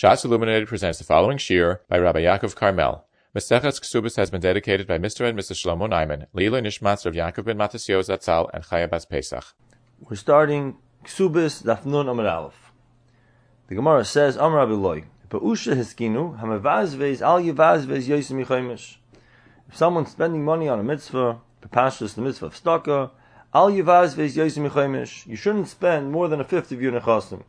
Shas Illuminated presents the following shir by Rabbi Yaakov Karmel. Mesechet Ksubis has been dedicated by Mr. and Mrs. Shlomo Naiman, Leila Nishmatz of Yaakov ben Matasio Zatzal, and Chaya Bas Pesach. We're starting Ksubis Daf Nun Amar Aleph. The Gemara says, Amar Rabbi Loi, Pa'usha hiskinu, hamavazvez al yavazvez yosim yichaymish. If someone's spending money on a mitzvah, Pepashas the mitzvah of staka, al yavazvez yosim yichaymish, you shouldn't spend more than a fifth of your nechasim.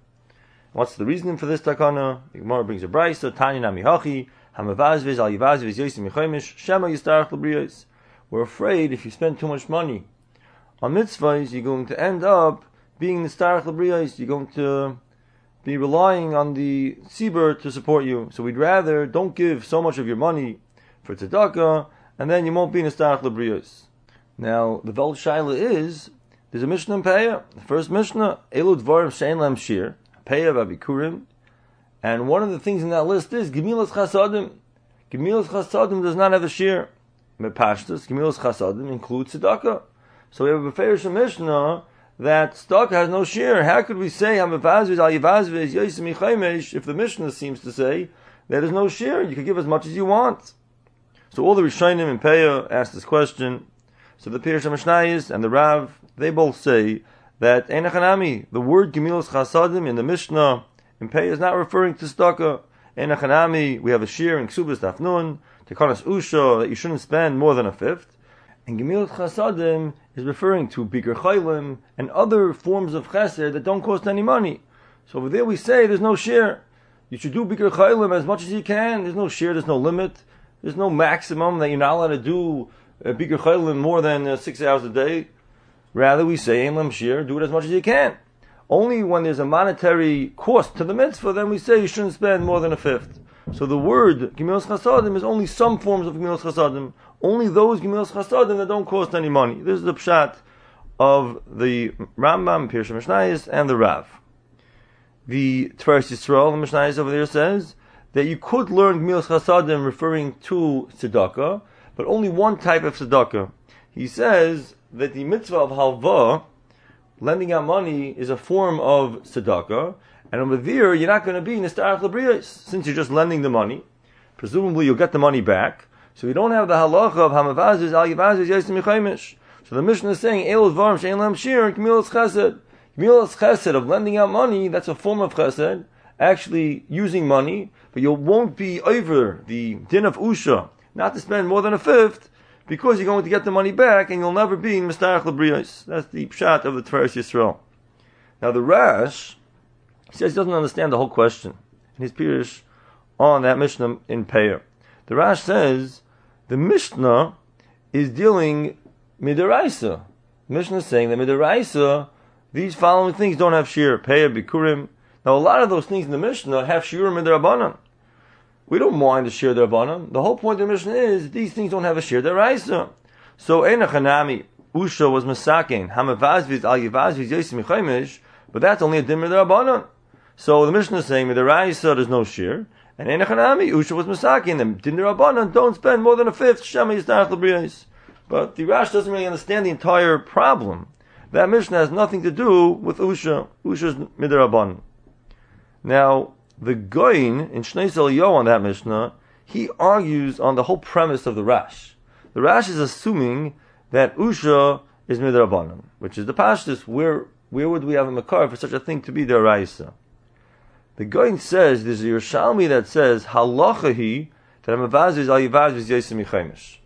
What's the reasoning for this takana? The Gemara brings a brisa, Tanya Nami Hachi, Hamavazviz, Al Yivazviz, Yosim Yechoimish, Shema Yistarach Labriyos. We're afraid if you spend too much money on mitzvahs, you're going to end up being the Starach Labriyos, you're going to be relying on the Sibur to support you. So we'd rather don't give so much of your money for tzedakah, and then you won't be in the Starach Labriyos. Now, the Vel Shaila is, there's a Mishnah in Peah, the first Mishnah, Elud Dvarim Shein Lam Shir, Peah Babikurim. And one of the things in that list is Gemilas Chasadim. Gemilas Chasadim does not have a shear. Mepashtas, Gemilas Chasadim includes tzedakah. So we have a Ferish Mishnah that tzedakah has no shear. How could we say if the Mishnah seems to say there is no shear? You can give as much as you want. So all the Rishonim and Peah asked this question. So the Pirish Mishnayis and the Rav, they both say that Enachanami, the word Gemilas Chasadim in the Mishnah in Pei is not referring to Staka. Enachanami, we have a shear in Ksubas Dafnun, Tekanas Usha, that you shouldn't spend more than a fifth. And Gemilas Chasadim is referring to Biker Chaylim and other forms of Chesed that don't cost any money. So over there we say there's no shear. You should do Biker Chaylim as much as you can. There's no shear, there's no limit. There's no maximum that you're not allowed to do uh, Biker Chaylim more than uh, six hours a day. Rather, we say, Ein Lam Shir, do it as much as you can. Only when there's a monetary cost to the mitzvah, then we say you shouldn't spend more than a fifth. So the word Gemilas Chasadim is only some forms of Gemilas Chasadim, only those Gemilas Chasadim that don't cost any money. This is the pshat of the Rambam, Pirsha Mishnayis, and the Rav. The Tveres Yisrael, the Mishnayis over there says that you could learn Gemilas Chasadim referring to tzedakah, but only one type of tzedakah. He says that the mitzvah of halva, lending out money, is a form of tzedakah, and over there you're not going to be nistarach labriyos since you're just lending the money. Presumably you'll get the money back, so you don't have the halacha of hamavazis al yivazis yesim yichaymish. So the mission is saying elul dvarim shein lam shir kemilas chesed. Kemilas chesed of lending out money, that's a form of chesed, actually using money, but you won't be over the din of usha, not to spend more than a fifth, because you're going to get the money back and you'll never be Mistarach Labriyos. That's the pshat of the Tveres Yisrael. Now the Rash says he doesn't understand the whole question in his Pirish on that Mishnah in Peir. The Rash says the Mishnah is dealing midaraisa. Mishnah is saying that midaraisa, these following things don't have shir, Peir, Bikurim. Now a lot of those things in the Mishnah have shir midarabanan. We don't mind the shir derbanan. The whole point of the mission is these things don't have a shir deraisa. So enachanami usha was masakin hamavazviz al yivazviz yosim but that's only a dimmer derbanan. So the mission is saying deraisa there's no shir, and enachanami usha was masakin them dimmer derbanan don't spend more than a fifth shema lebriyos. But the Rash doesn't really understand the entire problem. That mission has nothing to do with usha. Usha's midrabanan. Now the Goin in Shnei Yo on that Mishnah, he argues on the whole premise of the Rash. The Rash is assuming that Usha is Midrabanan, which is the Pashtus. Where where would we have a Makar for such a thing to be the Raisa? The Goin says there's a Yerushalmi that says Halachahi that Amavaz is Al Yivaz is Yesim Yichemish.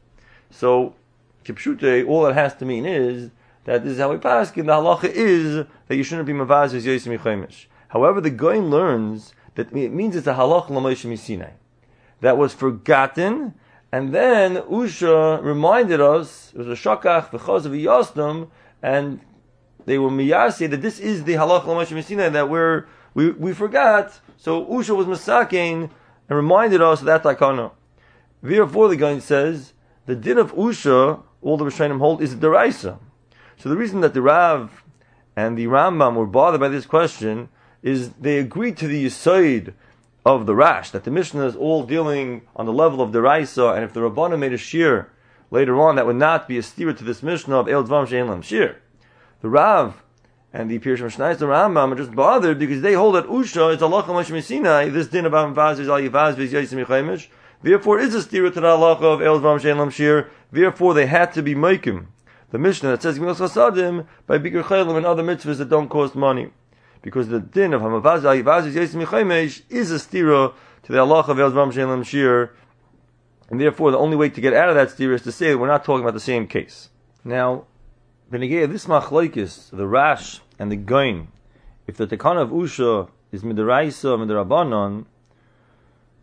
So Kipshute, all it has to mean is that this is how we pass. The halacha is that you shouldn't be Mavaz is However, the Goin learns that it means it's a halach l'moshe misinai that was forgotten, and then Usha reminded us it was a shakach v'chaz of yasdom, and they were miyasi that this is the halach l'moshe misinai that we're we we forgot. So Usha was masakin and reminded us of that takana. Therefore, the guy says the din of Usha, all the Rishonim hold, is deraisa. So the reason that the Rav and the Rambam were bothered by this question is they agreed to the yisoid of the Rash, that the Mishnah is all dealing on the level of the Raisa, and if the Rabbana made a shear later on, that would not be a steer to this Mishnah of El Dvam Shein Lam Shir. The Rav and the Pirush Mishnayis, the Rambam, are just bothered because they hold that Usha is Allah Sinai, this din about Mvaz is Al Yivaz Viz Yosim therefore is a steer to the halacha of El Zvam Shein Lam Shir, therefore they had to be Maikim. The Mishnah that says by Bikr Chaylim and other mitzvahs that don't cost money. Because the din of Hamavaz Viz is a steer to the halacha of El Zvam Shein Shir, and therefore the only way to get out of that steer is to say that we're not talking about the same case. Now, Benegay, this machlaikis, the Rash and the Goin, if the Tekana of Usha is Midaraisa, Midarabanon,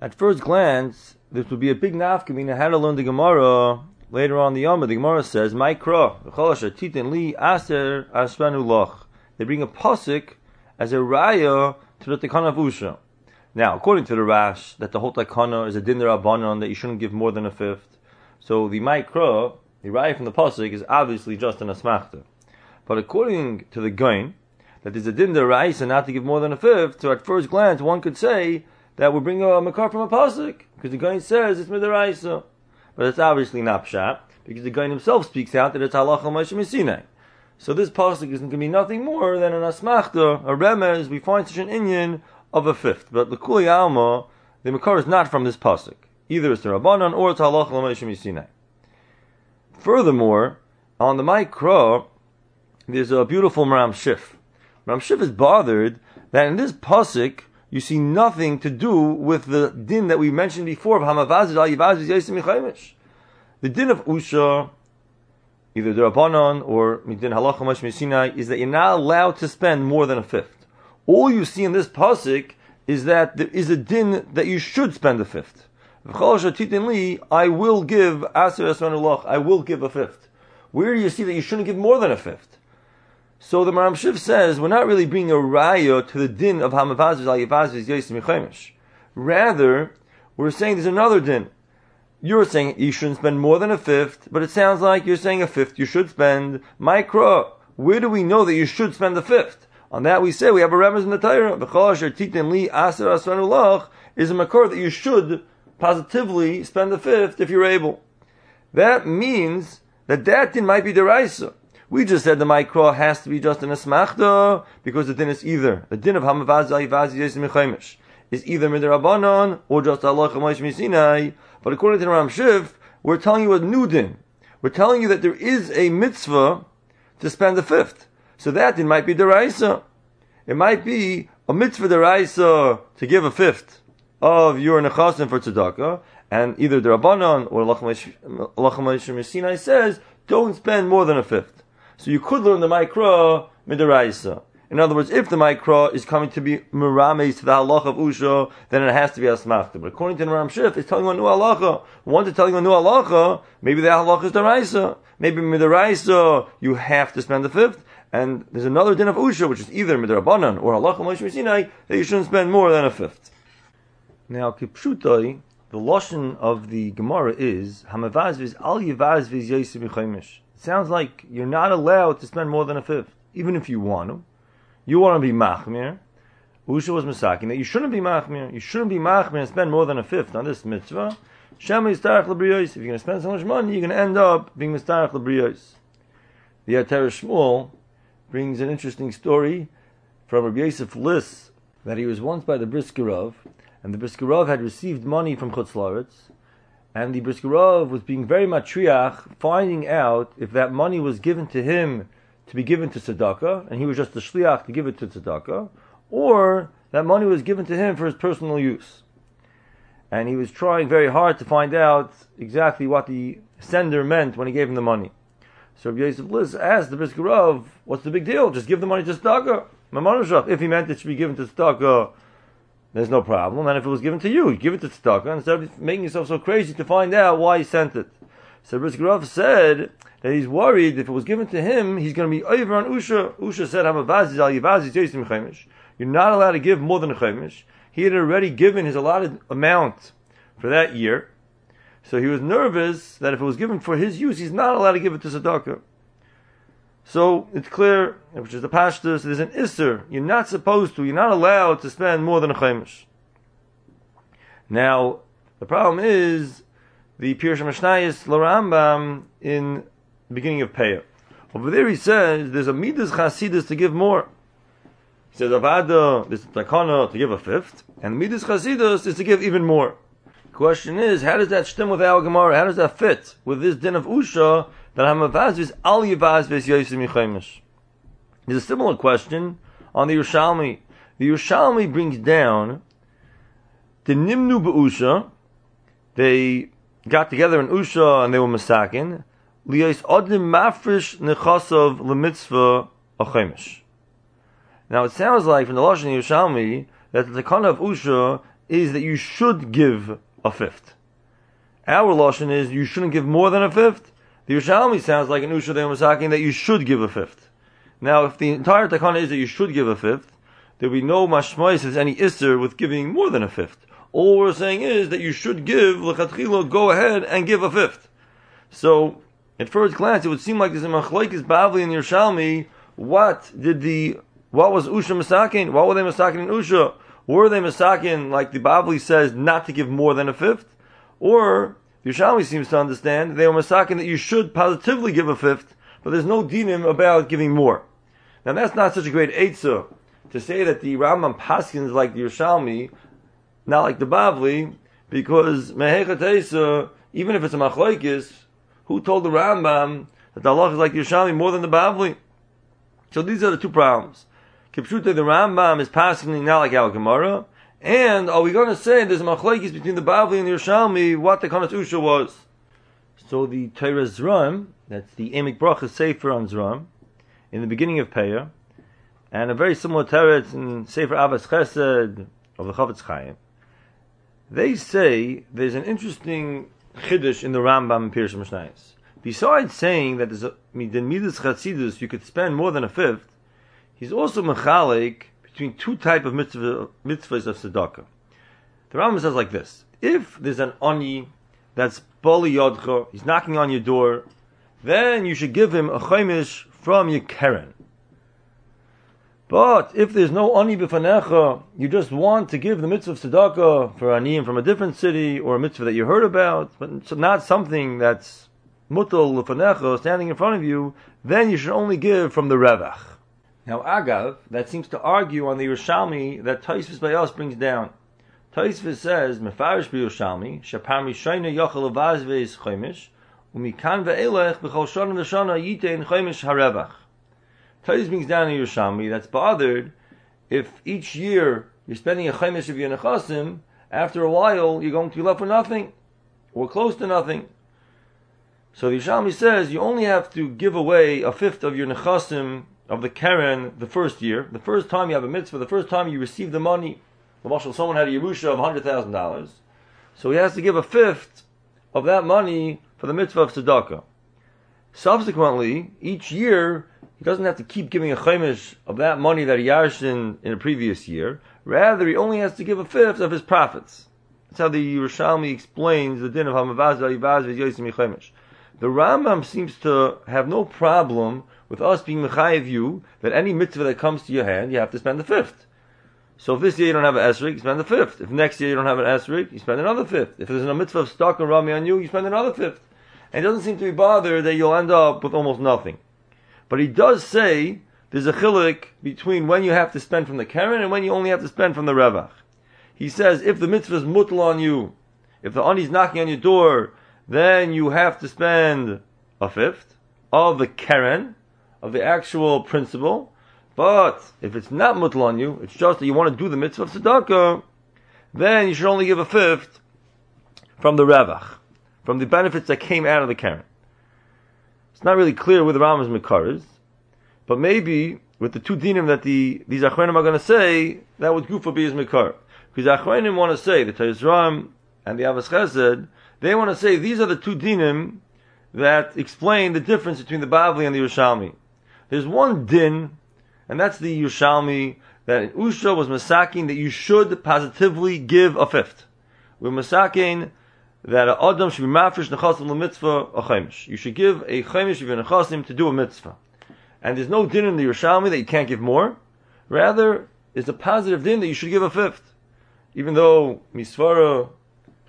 at first glance, this would be a big nafkamina how to learn the Gemara later on the Yom. The Gemara says, Maikra, titin li aser. They bring a pasuk as a raya to the Tekana of Usha. Now, according to the Rash, that the whole Tekana is a din Rabbanon that you shouldn't give more than a fifth. So the Maikra the raya from the pasuk is obviously just an asmachta. But according to the Gain, that there's a din and not to give more than a fifth, so at first glance one could say that we're bringing a makar from a pasuk, because the Gain says it's midaraisa. But it's obviously not pshat, because the Gain himself speaks out that it's halacha moshe So this pasuk is going to be nothing more than an asmachta, a remez, we find such an inyan of a fifth. But the kuli alma, the makar is not from this pasuk. Either it's the Rabbanon or it's halacha moshe Furthermore, on the Mikra, there's a beautiful Maram Shif. Maram Shif is bothered that in this pasuk you see nothing to do with the din that we mentioned before of Hamavazid al Yivazid Yasim The din of Usha, either the Rabbanon or Midin Halacha Mash Sinai, is that you're not allowed to spend more than a fifth. All you see in this pasuk is that there is a din that you should spend a fifth. I will give I will give a fifth. Where do you see that you shouldn't give more than a fifth? So the Maram Shiv says, we're not really bringing a raya to the din of Yavazis Rather, we're saying there's another din. You're saying you shouldn't spend more than a fifth, but it sounds like you're saying a fifth you should spend. Micro, where do we know that you should spend the fifth? On that we say we have a remez in the Torah. is a makor that you should positively spend the fifth if you're able. That means that that din might be deraisa. We just said the micro has to be just an asmachta because the din is either the din of Hamavaz Vazi is either midrabanon or just Allah Chamosh Misinai. But according to Ram Shiv, we're telling you a new din. We're telling you that there is a mitzvah to spend the fifth. So that it might be deraisa. It might be a mitzvah deraisa to give a fifth of your nechasim for tzedakah, and either the Rabbanon or Lachamash Sinai says, don't spend more than a fifth. So you could learn the Mikra midaraisa. In other words, if the Mikra is coming to be Mirames to the halach of Usha, then it has to be Asmachta. But according to the Ram Shif, it's telling you a new halacha. Once it's telling you a new halacha, maybe the halacha is deraisa. Maybe midaraisa, you have to spend the fifth. And there's another din of Usha, which is either midrabanan or halacha Moshe Sinai, that you shouldn't spend more than a fifth. Now, kipshutai, the lashon of the Gemara is hamavazviz al yivazviz yosim It sounds like you're not allowed to spend more than a fifth, even if you want to. You want to be machmir. Usha was masakin that you shouldn't be machmir. You shouldn't be machmir and spend more than a fifth on this mitzvah. Shema yistarach lebriyos. If you're going to spend so much money, you're going to end up being mistarach lebriyos. The Ater Shmuel brings an interesting story from Rabbi Yosef Liss that he was once by the Briskerov and the Briskerov had received money from Chutzlaritz, and the Briskerov was being very matriach, finding out if that money was given to him to be given to tzedakah, and he was just the shliach to give it to tzedakah, or that money was given to him for his personal use. And he was trying very hard to find out exactly what the sender meant when he gave him the money. So Rabbi Yosef Liss asked the Briskerov, what's the big deal? Just give the money to tzedakah. If he meant it should be given to tzedakah, there's no problem. And if it was given to you, you give it to tzedakah instead of making yourself so crazy to find out why he sent it. So Rizgrov said that he's worried if it was given to him, he's going to be over on Usha. Usha said, al yivazi You're not allowed to give more than a chemish. He had already given his allotted amount for that year. So he was nervous that if it was given for his use, he's not allowed to give it to tzedakah. So it's clear, which is the pashtus, there's an isser. You're not supposed to, you're not allowed to spend more than a chaimish. Now, the problem is the Pirush Mishnayis Larambam in the beginning of Peah. Over there he says there's a midas chasidus to give more. He says avada there's a takana to give a fifth, and midas chasidus is to give even more. Question is, how does that stem with our Gemara? How does that fit with this din of Usha that Hamavazvis al Yavazvis Yosim Yichemish? There's a similar question on the Yerushalmi. The Yerushalmi brings down the Nimnu Be'usha. They got together in Usha and they were masakin. Now it sounds like from the Lashon Yerushalmi that the takana of Usha is that you should give a fifth. Our Lashon is you shouldn't give more than a fifth. The Yerushalmi sounds like an Usha Masakin that you should give a fifth. Now, if the entire takana is that you should give a fifth, there will be no mashmois as any isser with giving more than a fifth. All we're saying is that you should give lechatchila, go ahead and give a fifth. So, at first glance, it would seem like there's a machlokes Bavli and Yerushalmi. What did the what was Usha masakin? What were they masakin in Usha? Were they masakin like the Bavli says not to give more than a fifth, or Yerushalmi seems to understand they were masakin that you should positively give a fifth, but there's no dinim about giving more. Now that's not such a great eitzah to say that the Rambam paskins like the Yerushalmi, not like the Bavli, because mehechatesa, even if it's a machlokes, who told the Rambam that the Allah is like Yerushalmi more than the Bavli? So these are the two problems. Kipshute, the Rambam is passing not like our Gemara, and are we going to say there's a machlokes between the Bavli and the Yerushalmi what the Kanat Usha was? So the Torah Zram, that's the Emek Bracha Sefer on Zram, in the beginning of Peah, and a very similar teretz in Sefer Abbas Chesed of the Chofetz Chaim. They say there's an interesting chiddush in the Rambam and Pirush Mishnayos. Besides saying that there's a midas chatzidus you could spend more than a fifth, he's also mechalik between two type of mitzvah, mitzvahs of tzedakah. The Rambam says like this: If there's an oni that's boli yodcha, he's knocking on your door, then you should give him a chaimish from your keren. But if there's no ani b'fanecha, you just want to give the mitzvah of tzedakah for aniyim from a different city or a mitzvah that you heard about, but not something that's mutal l'fanecha standing in front of you, then you should only give from the revach. Now agav, that seems to argue on the Yerushalmi that Taisvis Bayos brings down. Taisvis says, Mefarish b'Yerushalmi, Shapar Mishayna Yochel Avaz Ve'is Chomish, Umikan Ve'elech B'chol Shana V'Shana Yitein Chomish Harevach. Tais brings down in Yerushalmi that's bothered if each year you're spending a chaimish of your nechasim, after a while you're going to be left with nothing, or close to nothing. So the Yerushalmi says you only have to give away a fifth of your nechasim of the Karen the first year. The first time you have a mitzvah, the first time you receive the money. The marshal, someone had a Yerusha of $100,000. So he has to give a fifth of that money for the mitzvah of tzedakah. Subsequently, each year, he doesn't have to keep giving a chaimish of that money that he yashed in, a previous year. Rather, he only has to give a fifth of his profits. That's how the Yerushalmi explains the din of Hamavaz Yivaz Yosim Chaimish. The Rambam seems to have no problem with us being mechayiv you that any mitzvah that comes to your hand, you have to spend the fifth. So if this year you don't have an esrik, you spend the fifth. If next year you don't have an esrik, you spend another fifth. If there's a mitzvah of stock and rami on you, you spend another fifth. And doesn't seem to be bothered that you'll end up with almost nothing. But he does say there's a chilik between when you have to spend from the Karen and when you only have to spend from the Revach. He says if the mitzvah is mutal on you, if the ani is knocking on your door, then you have to spend a fifth of the Karen, of the actual principle. But if it's not mutal on you, it's just that you want to do the mitzvah of tzedakah, then you should only give a fifth from the Revach from the benefits that came out of the Karen. It's not really clear where the Rambam's Makar is, but maybe with the two dinim that the these Achronim are going to say, that would Gufa be his Makar. Because Achronim want to say, the Tezram and the Avos Chesed, they want to say these are the two dinim that explain the difference between the Bavli and the Yerushalmi. There's one din, and that's the Yerushalmi, that Usha was masaking that you should positively give a fifth. We're masaking that a adam should be mafresh nechasim mitzvah a chaimish. You should give a chaimish of your to do a mitzvah. And there's no din in the Yerushalmi that you can't give more. Rather, it's a positive din that you should give a fifth. Even though misvara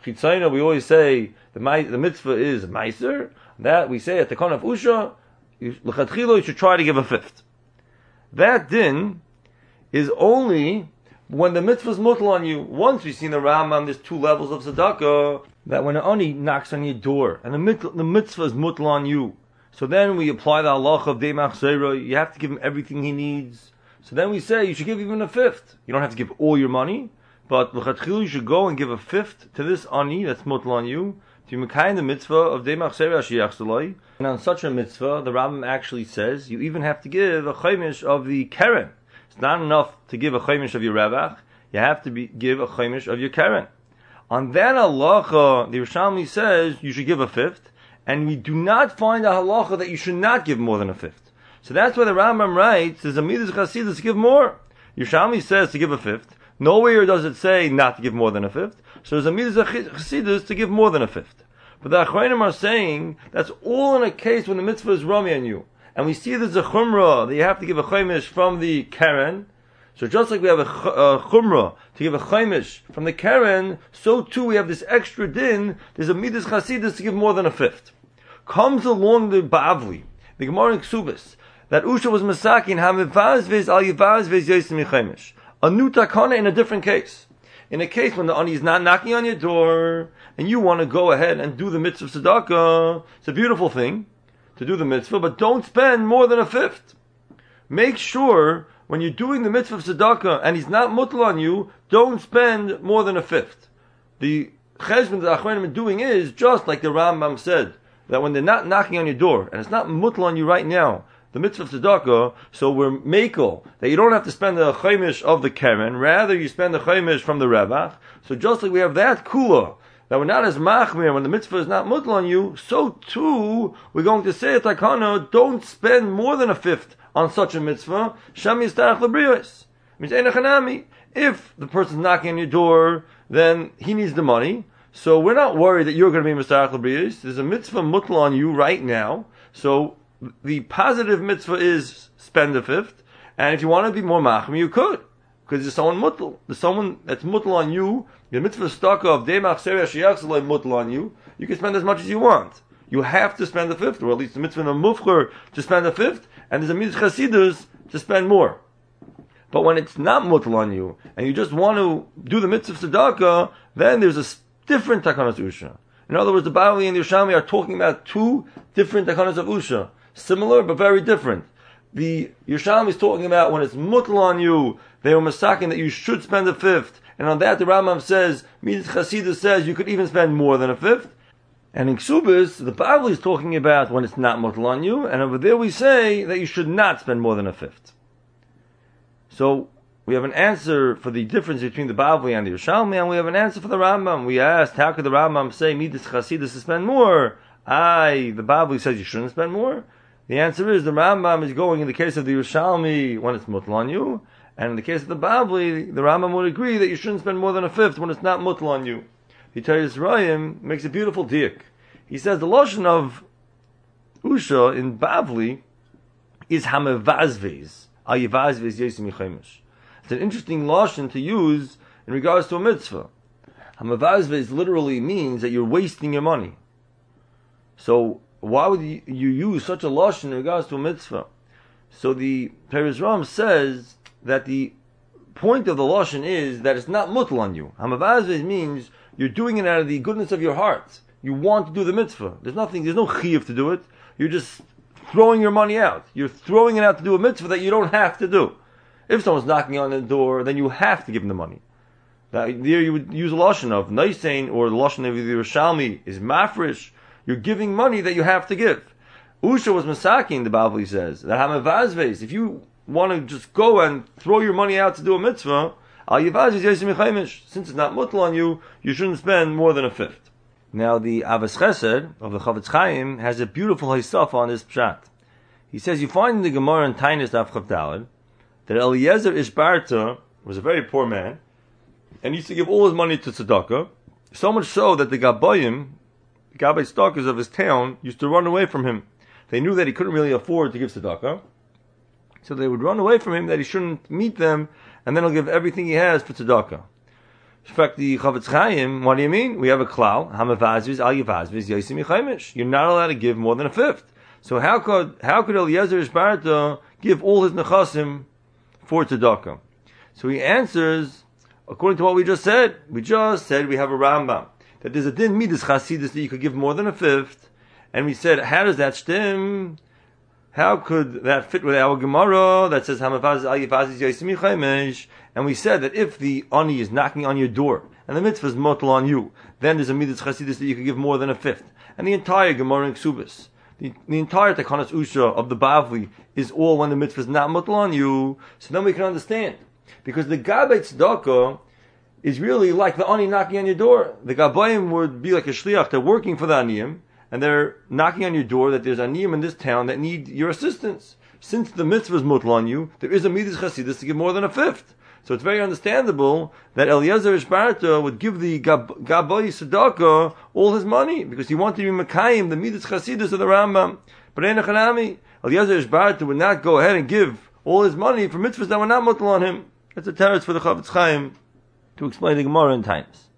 chitzayna, we always say the, the mitzvah is meiser. That we say at the kon of usha, you, you should try to give a fifth. That din is only when the mitzvah is mutal on you. Once we've seen the Rambam, there's two levels of tzedakah, that when an oni knocks on your door, and the, mit- the mitzvah is mutal on you, so then we apply the halacha of Deimach Zera, you have to give him everything he needs. So then we say you should give even a fifth. You don't have to give all your money, but you should go and give a fifth to this ani that's mutal on you, to mekayim the mitzvah of Deimach Zera And on such a mitzvah, the Rambam actually says you even have to give a chaimish of the keren. It's not enough to give a chaimish of your ravach, you have to be, give a chaimish of your keren. On that halacha, the Yerushalmi says you should give a fifth, and we do not find a halacha that you should not give more than a fifth. So that's why the Rambam writes, there's a midas chasidus to give more. Yerushalmi says to give a fifth. Nowhere does it say not to give more than a fifth. So there's a midas chasidus to give more than a fifth. But the Achrayim are saying that's all in a case when the mitzvah is rami on you. And we see there's a chumrah that you have to give a chaimish from the keren. So just like we have a, a uh, chumrah to give a chaimish from the keren, so too we have this extra din. There's a midas chasidus to give more than a fifth. Comes along the Bavli, the Gemara in Ksubis, that Usha was masakin hamivaz viz al yivaz viz yosim. A new takana in a different case. In a case when the ani is not knocking on your door, and you want to go ahead and do the mitzvah of tzedakah, it's a beautiful thing to do the mitzvah, but don't spend more than a fifth. Make sure when you're doing the mitzvah of tzedakah and he's not mutal on you, don't spend more than a fifth. The cheshbon that Achronim are doing is just like the Rambam said that when they're not knocking on your door and it's not mutal on you right now, the mitzvah of tzedakah, so we're makel that you don't have to spend the chaimish of the keren, rather you spend the chaimish from the revach. So just like we have that kula that we're not as machmir when the mitzvah is not mutal on you, so too we're going to say at Takana, don't spend more than a fifth on such a mitzvah. Shami istarach lebrios. Means enachanami. If the person's knocking on your door, then he needs the money. So we're not worried that you're going to be mistarach lebrios. There's a mitzvah mutal on you right now. So the positive mitzvah is spend a fifth. And if you want to be more machmir, you could. Because there's someone mutal. There's someone that's mutal on you the mitzvah stock of demach sereh mutal on you. You can spend as much as you want. You have to spend the fifth, or at least the mitzvah of mufcher to spend the fifth, and there's a mitzvah chasidus to spend more. But when it's not mutal on you, and you just want to do the mitzvah tzedakah, then there's a different takanas usha. In other words, the Bavli and the Yerushalmi are talking about two different takanas of usha, similar but very different. The Yerushalmi is talking about when it's mutal on you, they were masaking that you should spend a fifth, and on that the Rambam says, Midas Chasidus says you could even spend more than a fifth. And in Ksubis, the Bible is talking about when it's not mutal on you, and over there we say that you should not spend more than a fifth. So, we have an answer for the difference between the Bavli and the Yerushalmi, and we have an answer for the Rambam. We asked, how could the Rambam say Midas Chasidus to spend more? I, the Bavli says you shouldn't spend more. The answer is the Rambam is going in the case of the Yerushalmi when it's mutal on you, and in the case of the Bavli, the Rambam would agree that you shouldn't spend more than a fifth when it's not mutal on you. The Teres Rayim makes a beautiful diak. He says the lotion of Usha in Bavli is hamevazvez. Ayivazvez yesim yichemish. It's an interesting lotion to use in regards to a mitzvah. Hamevazvez literally means that you're wasting your money. So why would you, use such a lotion in regards to a mitzvah? So the Peres Ram says that the point of the lashon is that it's not mutal on you. Hamavazvez means you're doing it out of the goodness of your heart. You want to do the mitzvah. There's nothing. There's no chiyuv to do it. You're just throwing your money out. You're throwing it out to do a mitzvah that you don't have to do. If someone's knocking on the door, then you have to give them the money. That, there you would use a lashon of naisein or the lashon of the Yerushalmi is mafresh. You're giving money that you have to give. Usha was masaking, the Bavli says, that hamavazves, if you want to just go and throw your money out to do a mitzvah, since it's not mutal on you, you shouldn't spend more than a fifth. Now the Avos Chesed of the Chofetz Chaim has a beautiful hisaf on this pshat. He says you find in the Gemara in Tainis Daf that Eliezer Ishbarta was a very poor man and used to give all his money to tzedakah, so much so that the Gabayim, the Gabay stalkers of his town, used to run away from him. They knew that he couldn't really afford to give tzedakah, so they would run away from him that he shouldn't meet them, and then he'll give everything he has for tzedakah. In fact, the Chofetz Chaim, what do you mean? We have a klal, hamavazviz al yavazviz yosim yichaimish. You're not allowed to give more than a fifth. So how could how could Eliezer Ishbarta give all his nechasim for tzedakah? So he answers according to what we just said. We just said we have a Rambam that there's a din midas chasidus that you could give more than a fifth, and we said how does that stem? How could that fit with our Gemara that says And we said that if the ani is knocking on your door and the mitzvah is motel on you, then there's a midas chasidus that you could give more than a fifth. And the entire Gemara in Ksubis, the, the entire Takanas Usha of the Bavli is all when the mitzvah is not motel on you. So then we can understand. Because the Gabet Tzedakah is really like the ani knocking on your door. The Gabayim would be like a shliach, they're working for the aniyim, and they're knocking on your door that there's aniyim in this town that need your assistance. Since the mitzvah is mutal on you, there is a midas chasidus to give more than a fifth. So it's very understandable that Eliezer Ishbarta would give the Gab- Gabai Sadaka all his money because he wanted to be Makayim, the midas chasidus of the Rambam. But Enochanami, Eliezer Ishbarta would not go ahead and give all his money for mitzvahs that were not mutal on him. That's a terrorist for the Chafetz Chaim to explain the Gemara in times.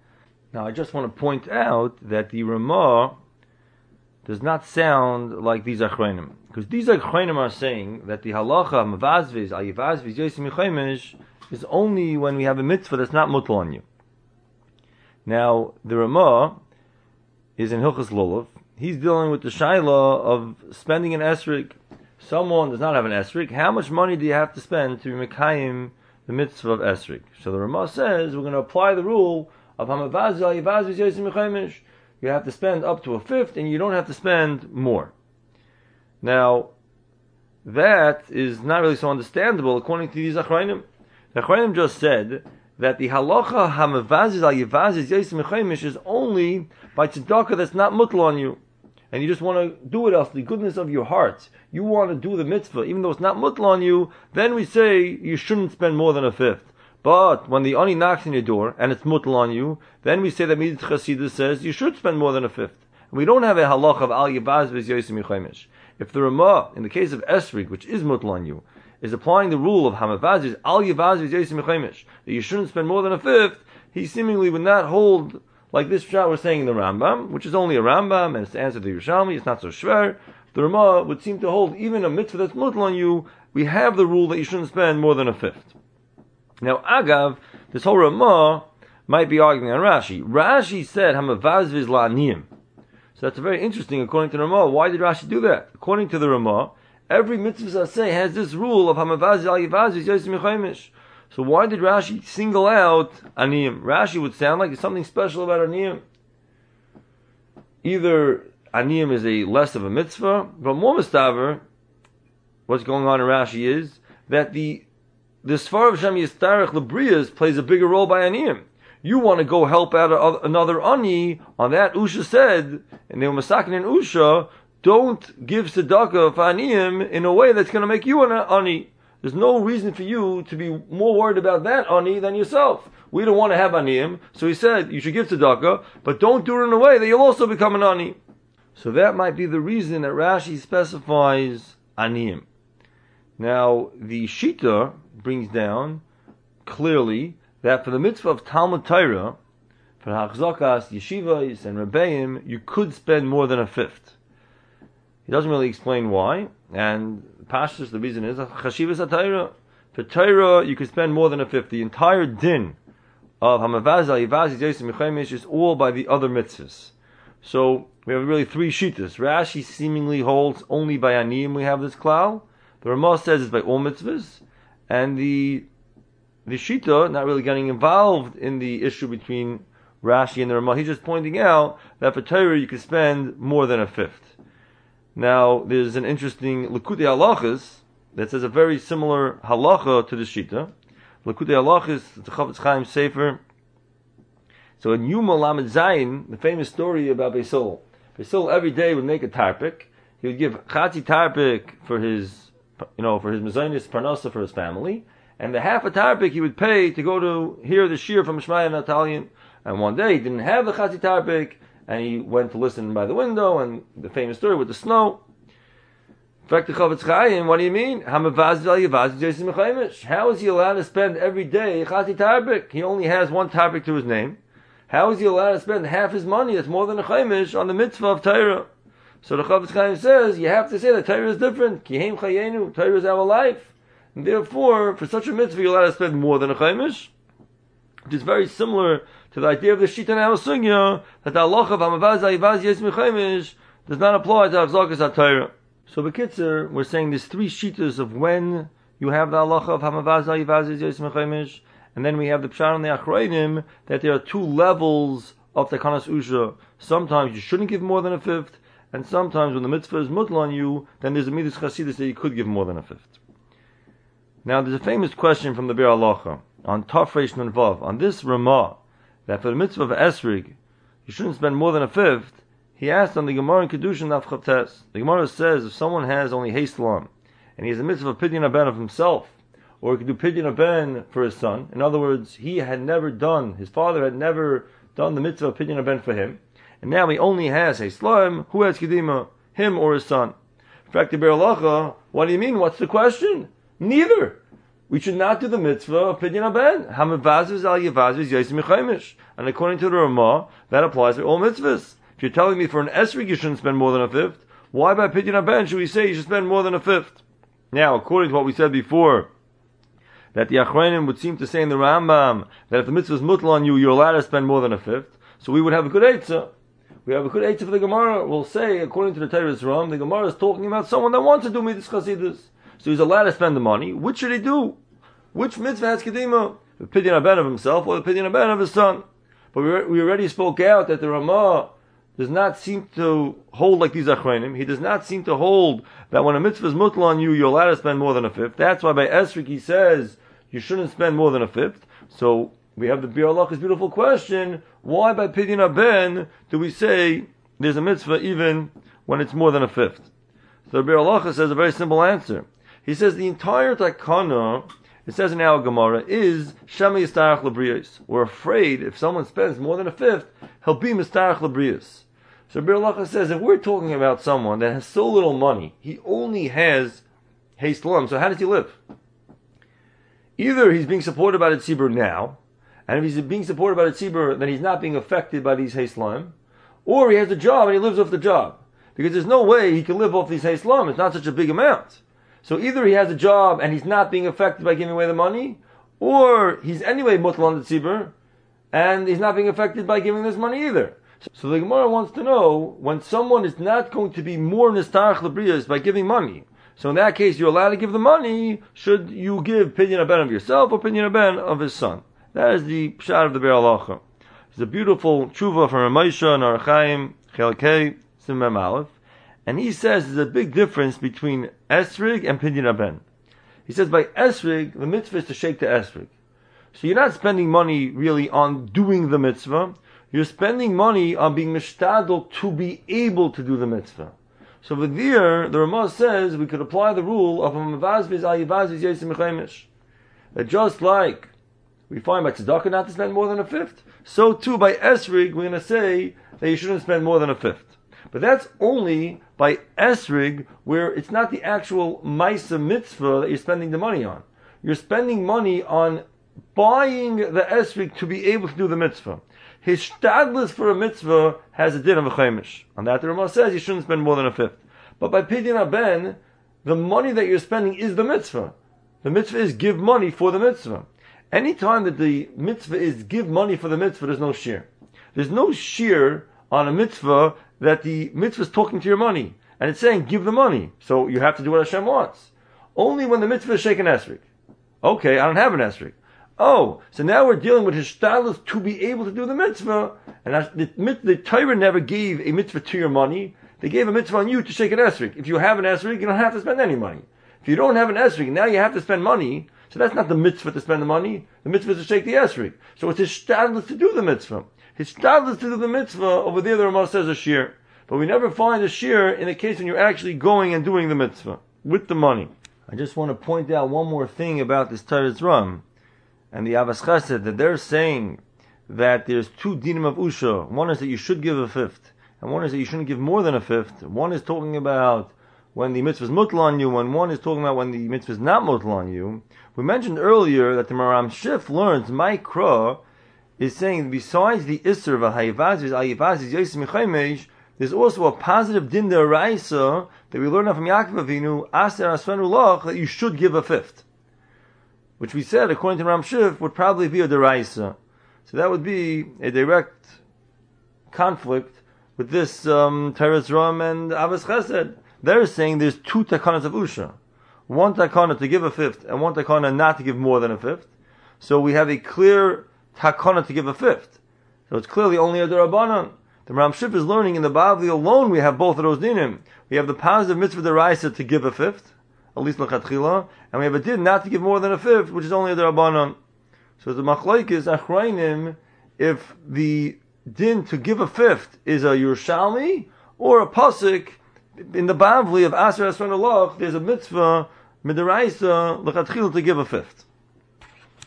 Now I just want to point out that the Ramah does not sound like these achronim. Because these achronim are saying that the halacha, mavazviz, ayivazviz, yosim is only when we have a mitzvah that's not mutal on you. Now, the Ramah is in Hilchas Lulav. He's dealing with the shaila of spending an esrik. Someone does not have an esrik. How much money do you have to spend to be mekayim the mitzvah of esrik? So the Ramah says we're going to apply the rule of hamavaz ayivaz yosim yichaymish you have to spend up to a fifth, and you don't have to spend more. Now, that is not really so understandable according to these achrayim. The achrayim just said that the halacha hamavazis al yivazis yesim is only by tzedakah that's not mutl on you. And you just want to do it off the goodness of your heart. You want to do the mitzvah, even though it's not mutl on you, then we say you shouldn't spend more than a fifth. But when the ani knocks on your door and it's mutal on you, then we say that Midat Chasidus says you should spend more than a fifth. And we don't have a halach of al yibaz v'z yosim. If the Ramah, in the case of Esrig, which is mutal on you, is applying the rule of hamavazis al yivaz v'z yosim that you shouldn't spend more than a fifth, he seemingly would not hold like this shot we're saying in the Rambam, which is only a Rambam and it's the answer to the Yerushalmi, it's not so shver. The Ramah would seem to hold even a mitzvah that's mutal on you, we have the rule that you shouldn't spend more than a fifth. Now, Agav, this whole Ramah might be arguing on Rashi. Rashi said, Hamavazviz la'aniyim. So that's very interesting according to the Ramah. Why did Rashi do that? According to the Ramah, every mitzvah say has this rule of Hamavazviz al yivazviz yosim yichaymish. So why did Rashi single out aniyim? Rashi would sound like there's something special about aniyim. Either aniyim is a less of a mitzvah, but more mistaver, what's going on in Rashi is that the the Sfar of Shem Yistarech Lebrias plays a bigger role by Aniyim. You want to go help out another Ani, on that Usha said, and they were masakin in Usha, don't give tzedakah for Aniyim in a way that's going to make you an Ani. There's no reason for you to be more worried about that Ani than yourself. We don't want to have Aniyim, so he said you should give tzedakah, but don't do it in a way that you'll also become an Ani. So that might be the reason that Rashi specifies Aniyim. Now, the Shita brings down clearly that for the mitzvah of Talmud Torah, for Hachzakas, Yeshivas, and Rebbeim, you could spend more than a fifth. He doesn't really explain why, and Pashtus, the reason is Chashivas Torah. For Torah, you could spend more than a fifth. The entire din of Hamavazal, Yivaz, Yosim, Mechemish is all by the other mitzvahs. So we have really three shitas. Rashi seemingly holds only by Aniyim we have this klal. The Ramah says it's by all mitzvahs, and the the Shita not really getting involved in the issue between Rashi and the Ramah. He's just pointing out that for Torah you can spend more than a fifth. Now, there's an interesting Likutei Halachas that says a very similar halacha to the Shita. Likutei Halachas, the Chafetz Chaim Sefer. So in Yuma Lamed Zayin, the famous story about Beisol. Beisol every day would make a tarpik. He would give Chatzi tarpik for his you know, for his mezainis parnasa for his family, and the half a tarbik he would pay to go to hear the shir from Shmaya Natalian. And one day he didn't have the chazi tarbik, and he went to listen by the window, and the famous story with the snow. What do you mean? How is he allowed to spend every day chazi tarbik? He only has one tarbik to his name. How is he allowed to spend half his money, that's more than a chaimish, on the mitzvah of Torah? So the Chofetz Chaim says you have to say that Torah is different. Kihem chayenu, Torah is our life. And therefore, for such a mitzvah, you're allowed to spend more than a chaimish. Which is very similar to the idea of the Shita and Sugya, that the Allah of Yesmi Chaimish does not apply to Avzakas HaTorah. So Bekitzer, we're saying there's three Shitas of when you have the Allah of Hamavaz Chaimish, and then we have the Pshar and the Achrayim, that there are two levels of Takanas Usha. Sometimes you shouldn't give more than a fifth, and sometimes when the mitzvah is mutl on you, then there's a midas chasidus that you could give more than a fifth. Now there's a famous question from the Bir Alacha on Tafresh Vav, on this Ramah, that for the mitzvah of Esrig, you shouldn't spend more than a fifth, he asked on the Gemara in Kedushin Nafchates. The Gemara says if someone has only Hastelam, and he has a mitzvah of Pidyon Ben of himself, or he could do Pidyon Ben for his son, in other words, he had never done, his father had never done the mitzvah of Pidyon Ben for him, and now he only has Hastelam, who has Kedima, him or his son? In fact, the Bir what do you mean? What's the question? Neither. We should not do the mitzvah of Pidyon Ben. Hamavazuz al Mechaimish. And according to the Ramah, that applies to all mitzvahs. If you're telling me for an esrig you shouldn't spend more than a fifth, why by Pidyon Ben should we say you should spend more than a fifth? Now, according to what we said before, that the Achrayim would seem to say in the Rambam that if the mitzvah is mutl on you, you're allowed to spend more than a fifth. So we would have a good eitzah. We have a good eitzah for the Gemara. We'll say, according to the Teres Ram, the Gemara is talking about someone that wants to do mitzvah chasidus. So he's allowed to spend the money. Which should he do? Which mitzvah has kedima? The pidyon ben of himself or the pidyon ben of his son? But we, we already spoke out that the Ramah does not seem to hold like these achronim. He does not seem to hold that when a mitzvah is mutl on you, you're allowed to spend more than a fifth. That's why by Esrik he says you shouldn't spend more than a fifth. So we have the Bialach's beautiful question: Why by pidyon ben do we say there's a mitzvah even when it's more than a fifth? So the Bialacha says a very simple answer. He says the entire takana it says in our Gemara, is Shema Yistarach Labrius. We're afraid if someone spends more than a fifth, he'll be Mistarach Labrius. So Bir Lacha says, if we're talking about someone that has so little money, he only has Hastelam, so how does he live? Either he's being supported by the Tzibur now, and if he's being supported by the Tzibur, then he's not being affected by these Hastelam, or he has a job and he lives off the job. Because there's no way he can live off these Hastelam, it's not such a big amount. So either he has a job and he's not being affected by giving away the money, or he's anyway mutal on the tzibur, and he's not being affected by giving this money either. So the Gemara wants to know when someone is not going to be more nistarach lebrias by giving money. So in that case, you're allowed to give the money. Should you give pidyon ben of yourself or pidyon ben of his son? That is the pshat of the Be'er Alacha. It's a beautiful tshuva from Ramesha and Arachaim Chelkei Simem Aleph. And he says there's a big difference between esrig and pidyon aben. He says by esrig, the mitzvah is to shake the esrig. So you're not spending money really on doing the mitzvah. You're spending money on being mishtadel to be able to do the mitzvah. So with there, the Ramah says we could apply the rule of that just like we find by tzedakah not to spend more than a fifth, so too by esrig we're going to say that you shouldn't spend more than a fifth. But that's only by esrig, where it's not the actual maisa mitzvah that you're spending the money on. You're spending money on buying the esrig to be able to do the mitzvah. His stadless for a mitzvah has a din of a chaimish. On that, the Ramah says you shouldn't spend more than a fifth. But by pidyon ben, the money that you're spending is the mitzvah. The mitzvah is give money for the mitzvah. Anytime that the mitzvah is give money for the mitzvah, there's no shear. There's no shear on a mitzvah that the mitzvah is talking to your money. And it's saying, give the money. So you have to do what Hashem wants. Only when the mitzvah is shaken esrik. Okay, I don't have an esrik. Oh, so now we're dealing with his stylus to be able to do the mitzvah. And the, the Torah never gave a mitzvah to your money. They gave a mitzvah on you to shake an esrik. If you have an esrik, you don't have to spend any money. If you don't have an esrik, now you have to spend money. So that's not the mitzvah to spend the money. The mitzvah is to shake the esrik. So it's his stylus to do the mitzvah. His stadlus to do the mitzvah, over there the Ramah says a shear. But we never find a shear in the case when you're actually going and doing the mitzvah with the money. I just want to point out one more thing about this Teretz Ram and the Avas Chesed, that they're saying that there's two dinim of Usha. One is that you should give a fifth, and one is that you shouldn't give more than a fifth. One is talking about when the mitzvah is mutal on you, and one is talking about when the mitzvah is not mutal on you. We mentioned earlier that the Maram Shif learns Maikra is saying besides the Isser of Hayavazis, Ayavazis, Yosim Chaimesh, there's also a positive din deraisa that we learn from Yaakov Avinu, Aser Asfenu Loch, that you should give a fifth. Which we said, according to Ram Shif, would probably be a deraisa. So that would be a direct conflict with this um, Teretz Ram and Avos Chesed. They're saying there's two takanas of Usha. One takana to give a fifth, and one takana not to give more than a fifth. So we have a clear takana to give a fifth. So it's clearly only a derabanan. The Ram Shif is learning in the Bavli alone we have both of those dinim. We have the positive mitzvah deraisa to give a fifth, at least lechatchila, and we have a din not to give more than a fifth, which is only a derabanan. So the machlaik is achrayim if the din to give a fifth is a Yerushalmi or a pasuk in the Bavli of Asran Allah, there's a mitzvah midaraisa lechatchila to give a fifth.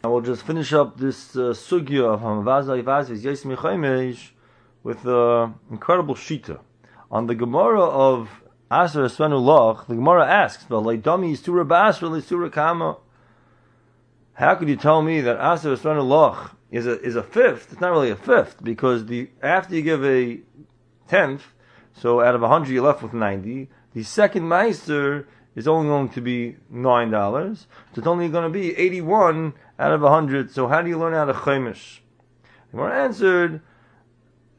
I will just finish up this uh, sugya of Hamavazai Vazis Yosmi Chaimesh with the incredible shita. On the Gemara of Aser Asran Loch, the Gemara asks. How could you tell me that Aser Asran Loch is a is a fifth? It's not really a fifth because the after you give a tenth, so out of a hundred you're left with ninety. The second meister is only going to be nine dollars. So it's only going to be eighty-one out of hundred. So how do you learn how to chaimish? The Gemara answered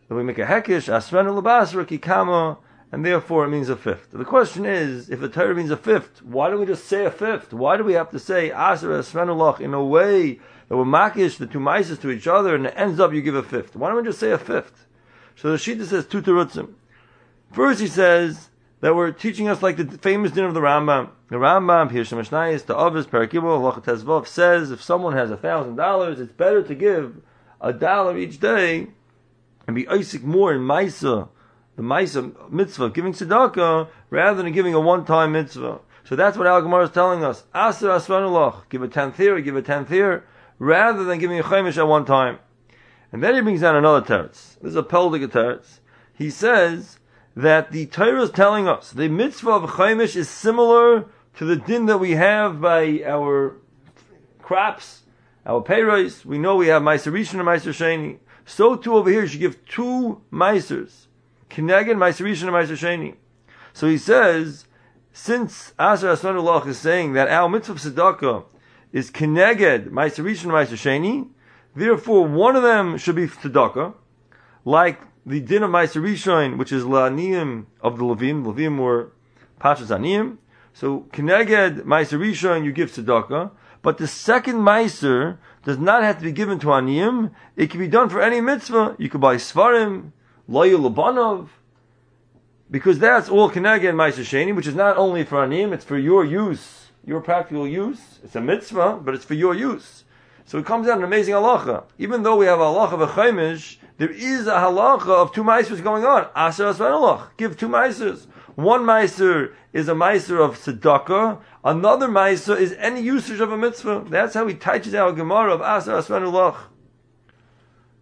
that we make a hekish asrenu labasra kikama, and therefore it means a fifth. The question is, if the Torah means a fifth, why don't we just say a fifth? Why do we have to say asr asrenu in a way that we're makish the two mices to each other, and it ends up you give a fifth? Why don't we just say a fifth? So the Shita says two terutzim. First, he says that we're teaching us like the famous din of the Rambam. The Rambam, Pirshem Mishnayis, the Avis, Parakibel, Halachat Tezvov says if someone has a thousand dollars, it's better to give a dollar each day and be Isaac more in Maisa, the Maisa mitzvah, giving tzedakah, rather than giving a one-time mitzvah. So that's what Al Gemara is telling us. Aser Asranulach, give a tenth here, give a tenth here, rather than giving a chaimish at one time. And then he brings down another teretz. This is a peldig teretz. He says that the Torah is telling us the mitzvah of chaimish is similar to the din that we have by our crops, our payros. We know we have meiser rishon and meiser sheni. So too over here, you should give two meisers, kineged meiser rishon and meiser sheni. So he says, since Asher Asmanullah is saying that our mitzvah of tzedakah is kineged meiser rishon and meiser sheni, therefore one of them should be tzedakah, like the din of Meiser Rishon, which is La'aniyim of the Levim, Levim were Pashas Aniyim. So, Kineged Meiser Rishon, you give tzedakah, but the second Meiser does not have to be given to Aniyim. It can be done for any mitzvah. You could buy Svarim, Loyal Labanov, because that's all Kineged Meiser Sheni, which is not only for Aniyim, it's for your use, your practical use. It's a mitzvah, but it's for your use. So it comes out an amazing halacha. Even though we have a halacha of a chaimish, there is a halacha of two meisers going on. Asher asvanalach. Give two meisers. One meiser is a meiser of tzedakah. Another meiser is any usage of a mitzvah. That's how he teaches our Gemara of Asher asvanalach.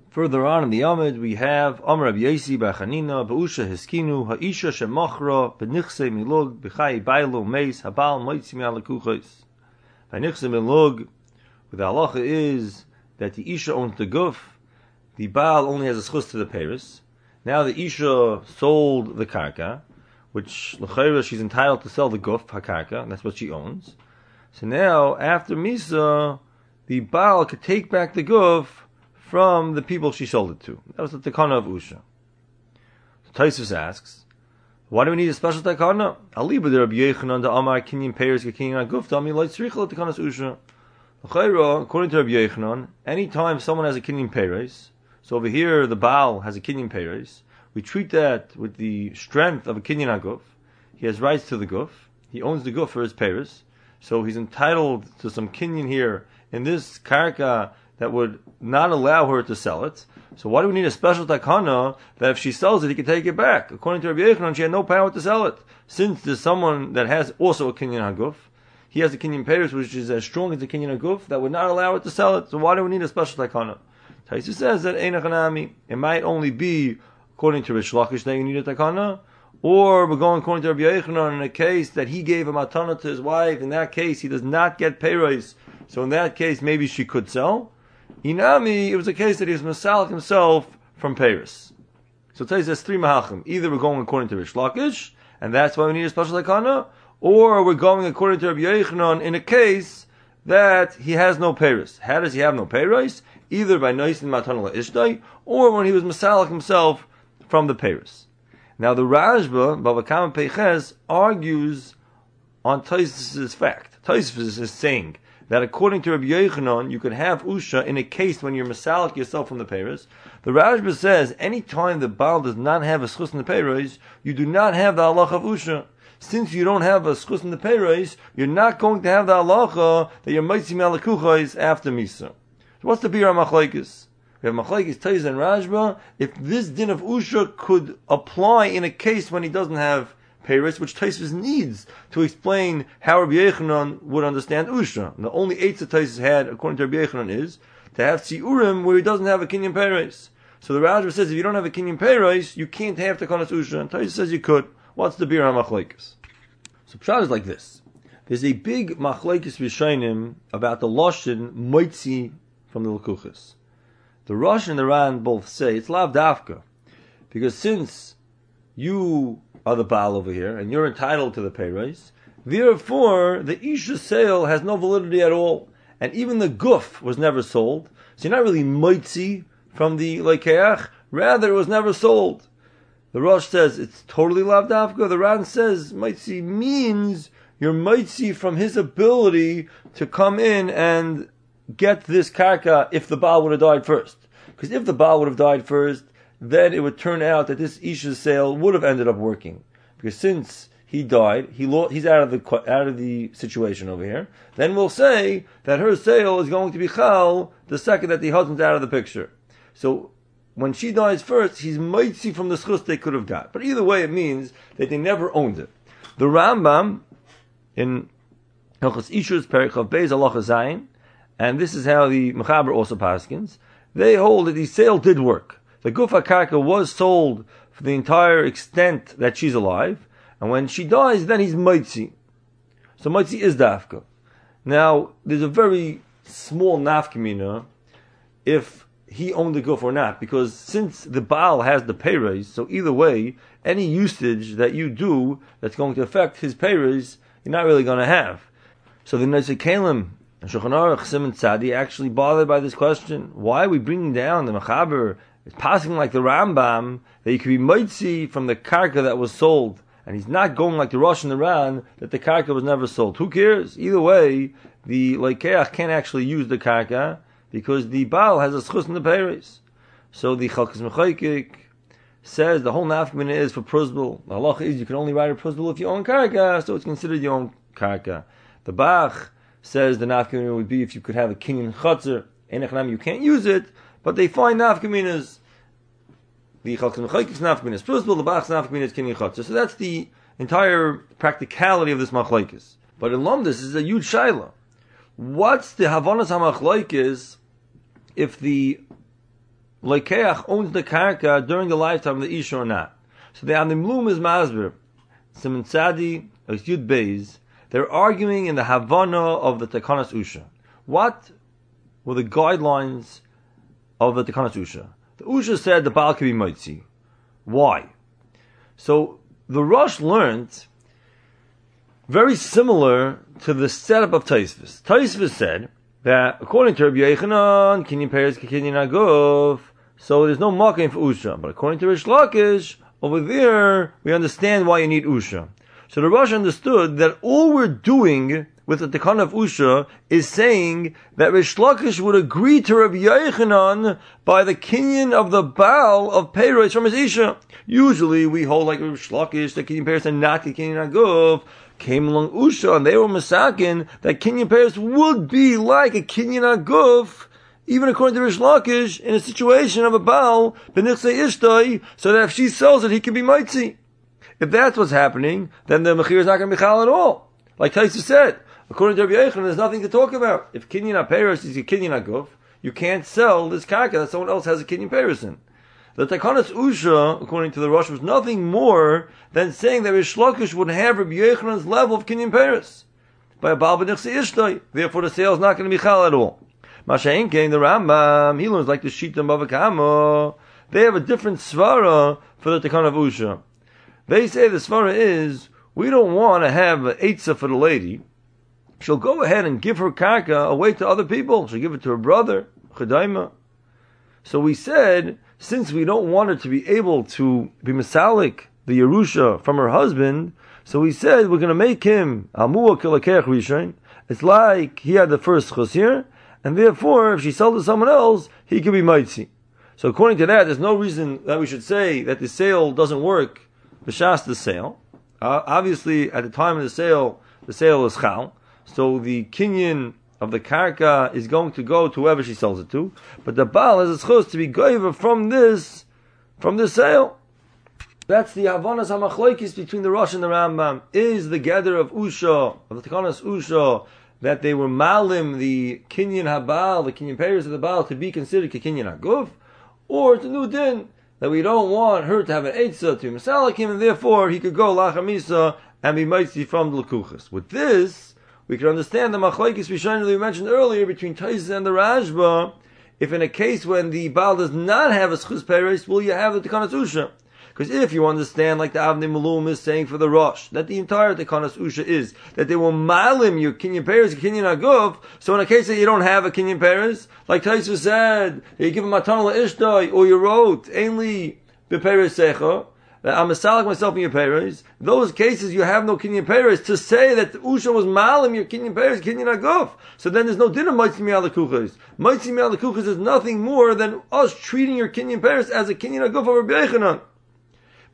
Further on in the Amid, we have Amr Rabbi Yosi Bachanina, Ba'usha Hiskinu, Ha'isha Shemachra, B'nichse Milug, B'chai Bailo Meis, Habal Moitzi Mi'alakuchos. B'nichse Milug, the halacha is that the Isha owns the guf, the Baal only has a schus to the Paris. Now the Isha sold the karka, which l'chayra she's entitled to sell the guf hakarka, that's what she owns. So now after Misa, the Baal could take back the guf from the people she sold it to. That was the takana of Usha. So Taisus asks, why do we need a special takana? Aliba the Rabbi Yechanan Amar Kinyan Kinyan Guf Takanas Usha. According to Rabbi Yechanan, anytime someone has a kinyan peres, so over here the Baal has a kinyan peres, we treat that with the strength of a kinyan aguf. He has rights to the guf. He owns the guf for his peres, so he's entitled to some kinyan here in this karka that would not allow her to sell it. So why do we need a special takana that if she sells it, he can take it back? According to Rabbi Yechanan, she had no power to sell it, since there's someone that has also a kinyan aguf he has a Kenyan Paris which is as strong as the Kenyan Aguf that would not allow it to sell it. So why do we need a special takana? Taisa says that Einachanami, it might only be according to Rish Lakish that you need a takana, or we're going according to Rabbi Yechanan in a case that he gave a matana to his wife. In that case, he does not get payros. So in that case, maybe she could sell. Inami, it was a case that he was Masalik himself from Paris. So Tais says three mahachim. Either we're going according to Rish Lakish, and that's why we need a special ikana, or we're going according to Rabbi Yochanan in a case that he has no Paris. How does he have no Paris? Either by Noisin Matanala Ishtay, or when he was Masalik himself from the Paris. Now the Rashba, Babakam Peches, argues on Taisvis' fact. Taisvis is saying that according to Rabbi Yochanan, you could have Usha in a case when you're Masalik yourself from the Paris. The Rashba says, any time the Baal does not have a schus in the Paris, you do not have the Allah of Usha. Since you don't have a schus in the Paris, you're not going to have the halacha that you're Maitzi Malakuchais after Misa. What's the Bira Machlaikis? We have Machlaikis Taiz and Rashba. If this din of Usha could apply in a case when he doesn't have Paris, which Taisus needs to explain how Rabbi Yechanan would understand Usha. And the only eight that Taisus had, according to Rabbi Yechanan, is to have Tziurim where he doesn't have a Kenyan Paris. So the Rashba says if you don't have a Kenyan Paris, you can't have Takanas Usha. And Taisus says you could. What's the Bir HaMachlekes? So Pshat is like this. There's a big Machlekes Rishainim about the Loshin Moitzi from the Lakuchas. The Rosh and the Ran both say it's Lav Dafka. Because since you are the Baal over here, and you're entitled to the pay raise. Therefore, the Isha sale has no validity at all, and even the guf was never sold. So you're not really moitzi from the lekeach. Rather, it was never sold. The Rosh says it's totally lavdavka. The Ran says moitzi means you're moitzi from his ability to come in and get this karka if the Baal would have died first. Because if the Baal would have died first, then it would turn out that this Isha's sale would have ended up working. Because since he died, he lo- he's out of the out of the situation over here. Then we'll say that her sale is going to be chal the second that the husband's out of the picture. So when she dies first, he's might see from the schus they could have got. But either way, it means that they never owned it. The Rambam in Hilchas Ishus Perichav Beis Allah Zayin, and this is how the Mechaber also paskins. They hold that the sale did work. The Gufa Karka was sold for the entire extent that she's alive, and when she dies, then he's Maitzi. So Maitzi is Dafka. Now, there's a very small nafkamina if he owned the goof or not, because since the Baal has the pay raise, so either way, any usage that you do that's going to affect his pay raise, you're not really going to have. So the Nezek Kalim and Shulchan Aruch, Simon Tzadi, actually bothered by this question. Why are we bringing down the Machaber it's passing like the Rambam that you could be mitzi from the karka that was sold, and he's not going like the Rosh and the Ran that the karka was never sold. Who cares? Either way, the leikeach can't actually use the karka because the Baal has a schus in the Paris. So the Chalkis Mechaykik says the whole nafkamin is for prusbul. The halacha is you can only write a prusbul if you own karka, so it's considered your own karka. The Bach says the nafkamin would be if you could have a king in kinyan chatzar, you can't use it, but they find nafkaminas. The chalkes mechayikis nafkaminas prusbul, the bach's nafkaminas kinyan chotzer. So that's the entire practicality of this machlaikis. But in Lomdus is a huge shaila. What's the havanas hamachlaikis if the lekeach owns the karka during the lifetime of the isha or not? So the animlum is masber. Simon Tzadi, Yud Beis, they're arguing in the Havana of the Takanas Usha. What were the guidelines of the Tekanas Usha. The Usha said the Baal could be Moitzi. Why? So the Rosh learned very similar to the setup of Taisvis. Taisvis said that according to Rabbi Yechanan, Kinyan Peres Kinyan Agov, so there's no marking for Usha. But according to Rish Lakish, over there, we understand why you need Usha. So the Rosh understood that all we're doing with the Tikkun of Usha is saying that Rish Lakish would agree to Rabbi Yochanan by the kinyan of the Baal of Peiros from his Isha. Usually we hold like Rish Lakish, the kinyan Peiros and not the kinyan Agov. Came along Usha and they were masakin that kinyan Peiros would be like a kinyan Agov even according to Rish Lakish, in a situation of a Baal, Benichse Ishtai, so that if she sells it, he can be Maitzi. If that's what's happening, then the Mechir is not going to be Chal at all. Like Taisa said, According to Rabbi Yechon, there's nothing to talk about. If Kinyan Aperis is a Kinyan Aguf, you can't sell this karka that someone else has a Kinyan Peris in. The Takanas Usha, according to the Rosh, was nothing more than saying that Rish Lakish would have Rabbi Yechon's level of Kinyan Peris by a Baal Ishtay. Therefore, the sale is not going to be chal at all. Masha'in the Rambam, he learns like the Shita Mavakamo, they have a different svara for the Takana of Usha. They say the svara is, we don't want to have an Eitzah for the lady. She'll go ahead and give her karka away to other people. She'll give it to her brother, Chedaima. So we said, since we don't want her to be able to be Masalik, the Yerusha, from her husband, so we said we're going to make him Amua Kilakech Rishon. It's like he had the first chosir, and therefore, if she sold to someone else, he could be Maitzi. So according to that, there's no reason that we should say that the sale doesn't work, b'shas the sale. Uh, obviously, at the time of the sale, the sale is chal. So the kinyan of the karka is going to go to whoever she sells it to. But the Baal is supposed to be goiva from this, from this sale. That's the Havanas HaMachloikis between the Rosh and the Rambam. Is the gather of Usha, of the Takanas Usha, that they were malim the Kinyan Habal, the Kinyan payers of the Baal, to be considered Kinyan Haguf? Or it's a new din that we don't want her to have an Eitzah to Masalakim, and therefore he could go Lachamisa and be Maitzi from the Lakuchas. With this, we can understand the Machlaikis Rishon that we mentioned earlier between Taisis and the Rashba. If in a case when the Baal does not have a Schus Peres, will you have the Takanas Usha? Because if you understand, like the Avnei Malum is saying for the Rosh, that the entire Tekanas Usha is that they will malim your Kinyan Peres, Kinyan Aguf. So in a case that you don't have a Kinyan Peres, like Taisu said, you give him a Matanala Ishtoi, or you wrote, Ainli Beperes Secha, that I'm a salik myself in your Peres. Those cases you have no Kinyan Peres to say that Usha was malim your Kinyan Peres, Kinyan Aguf. So then there's no dinner Moitzi Mi'alakuchas. Moitzi Mi'alakuchas is nothing more than us treating your Kinyan Peres as a Kinyan Aguf over Be'echanan.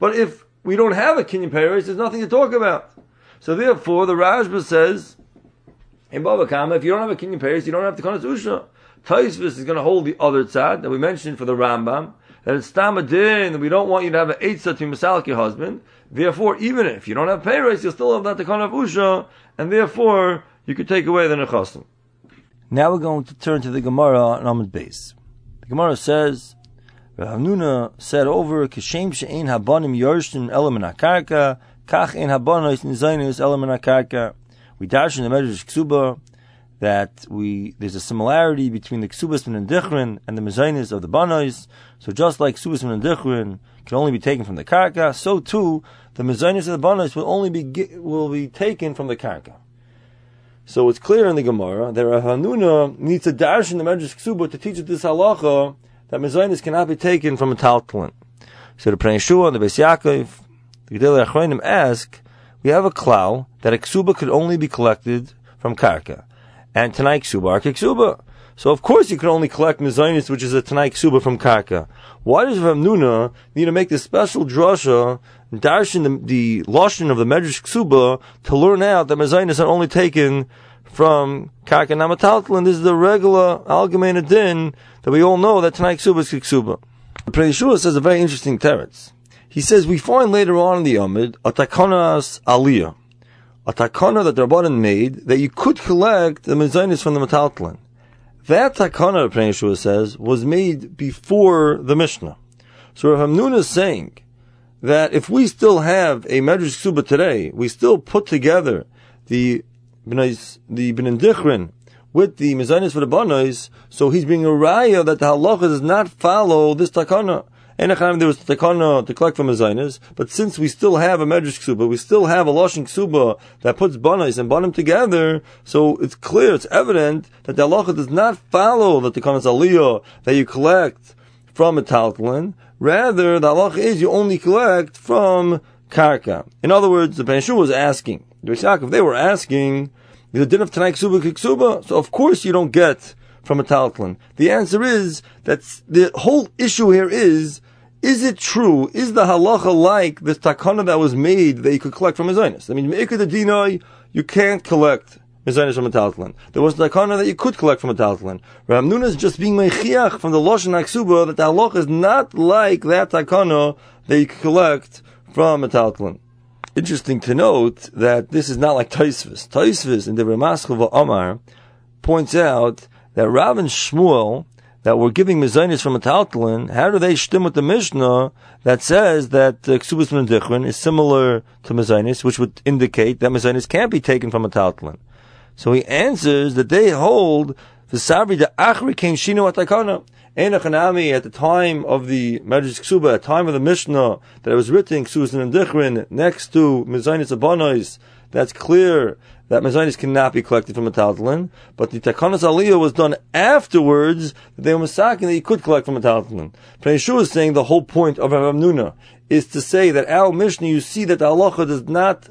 But if we don't have a Kinyan Paris, there's nothing to talk about. So therefore, the Rashba says, in Baba Kama, if you don't have a Kinyan Paris, you don't have the Kanas Usha. Taisvis is going to hold the other tzad that we mentioned for the Rambam, that it's tamadin, that we don't want you to have an eitzah to masalik your husband. Therefore, even if you don't have Paris, you'll still have that the of Usha, and therefore, you could take away the Nechasim. Now we're going to turn to the Gemara on Amid base. The Gemara says, Ravnuna said over, Kishem she'ein habanim yorshim element akarka, kach ein habanos nizaynus element akarka. We dash in the Medrash Ksuba that we there's a similarity between the Ksubas and Dichrin and the Mezainis of the Banos. So just like Ksubas and Dichrin can only be taken from the Karka, so too the Mezainis of the Banos will only be will be taken from the Karka. So it's clear in the Gemara that Rav Hanuna needs to dash in the Medrash Ksuba to teach this halacha that mezainis cannot be taken from a taltalin. So the Pnei and the Beis Yaakov, the Gedele Achronim ask, we have a cloud that a ksuba could only be collected from karka, and tanai ksuba are ksuba. So of course you can only collect mezainis, which is a tanai ksuba from karka. Why does Rav need to make this special drasha darshan the, the of the medrash ksuba to learn out that mezainis are only taken from karka? This is the regular algemein din that we all know that tonight ksuba is ksuba. Yeshua says a very interesting teretz. He says we find later on in the Amid a takonas aliyah, a takana that the Rabbanan made that you could collect the mezainis from the metaltlin. That takana, Pnei Yeshua says, was made before the Mishnah. So Rav Hamnun is saying that if we still have a Medrash Ksuba today, we still put together the the B'nai Dichrin with the mezainis for the banos, so he's being a raya that the halacha does not follow this takana. Enachim, there was the takana to collect from mezainis, but since we still have a medrash ksuba, we still have a lashon ksuba that puts banos and banim together, so it's clear, it's evident that the halacha does not follow the takana's aliyah that you collect from a taltalin. Rather, the halacha is you only collect from karka. In other words, the Penshu was asking, Yaakov, they were asking, is the din of Tanai Ksuba Kiksuba, so of course you don't get from a Taltlin. The answer is that the whole issue here is, is it true? Is the halacha like the takana that was made that you could collect from Zionist? I mean, Me'ikad Adinai, you can't collect Mizanish from a Taltlin. There was a takana that you could collect from a Taltlin. Ramnun is just being mechiach from the Loshan Aksuba that the halacha is not like that takana that you could collect from a Taltlin interesting to note that this is not like Taisvis. Taisvis in the Ramaschova Omar points out that Rav and Shmuel that were giving mezainis from a taltalin, how do they stem with the Mishnah that says that uh, ksubas mendichrin is similar to mezainis, which would indicate that mezainis can't be taken from a taltalin? So he answers that they hold the sabri the achri came shino atakana. Enochanami at the time of the Medrash Ksuba, at the time of the Mishnah that it was written, Ksusan and Dichrin, next to Mezainis Abonois, that's clear that Mezainis cannot be collected from a Taltalin, but the Takanas Aliyah was done afterwards, that they were masaking that you could collect from a Taltalin. Pnei is saying the whole point of Rav is to say that our Mishnah, you see that the halacha does not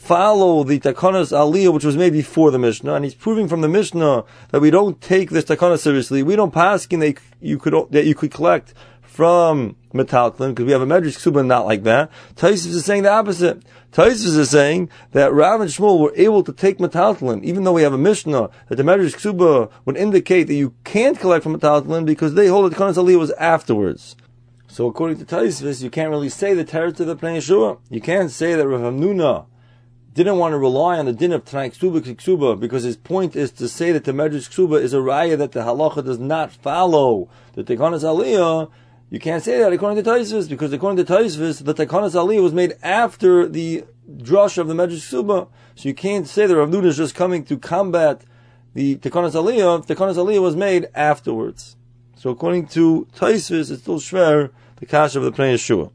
follow the Takanas Aliyah, which was made before the Mishnah, and he's proving from the Mishnah that we don't take this Takana seriously. We don't pass in that you could that you could collect from Metaltlin, because we have a Medrash Ksuba not like that. Taisus is saying the opposite. Taisus is saying that Rav and Shmuel were able to take Metaltlin, even though we have a Mishnah that the Medrash Ksuba would indicate that you can't collect from Metaltlin because they hold that Takanas Aliyah was afterwards. So according to Taisvis, you can't really say the territory of the Pnei Yeshua. You can't say that Rav Hamnuna didn't want to rely on the din of Tanai Ksuba Ksuba because his point is to say that the Medrash Ksuba is a raya that the halacha does not follow the Tekanas Aliyah. You can't say that according to Taisvis because according to Taisvis, the Tekanas Aliyah was made after the drush of the Medrash Ksuba. So you can't say that Rav is just coming to combat the Tekanas Aliyah. Tekanas Aliyah was made afterwards. So according to Taisvis, it's still shver the kash of the Pnei Yeshua.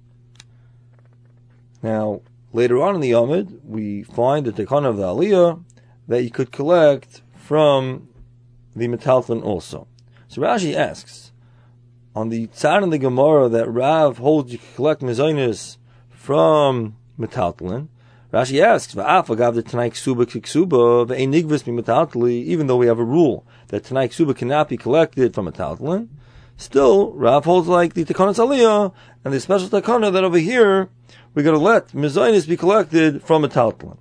Now, later on in the Yomid, we find the Tekana of the Aliyah that you could collect from the Metalton also. So Rashi asks, on the tzad in the Gemara that Rav holds you can collect mezainis from Metaltlin, Rashi asks. Even though we have a rule that Tanai Ksuba cannot be collected from Metaltlin, Still, Rav holds like the Takanas Aliyah and the special Takana that over here we're going to let Mizainis be collected from a Taltlin.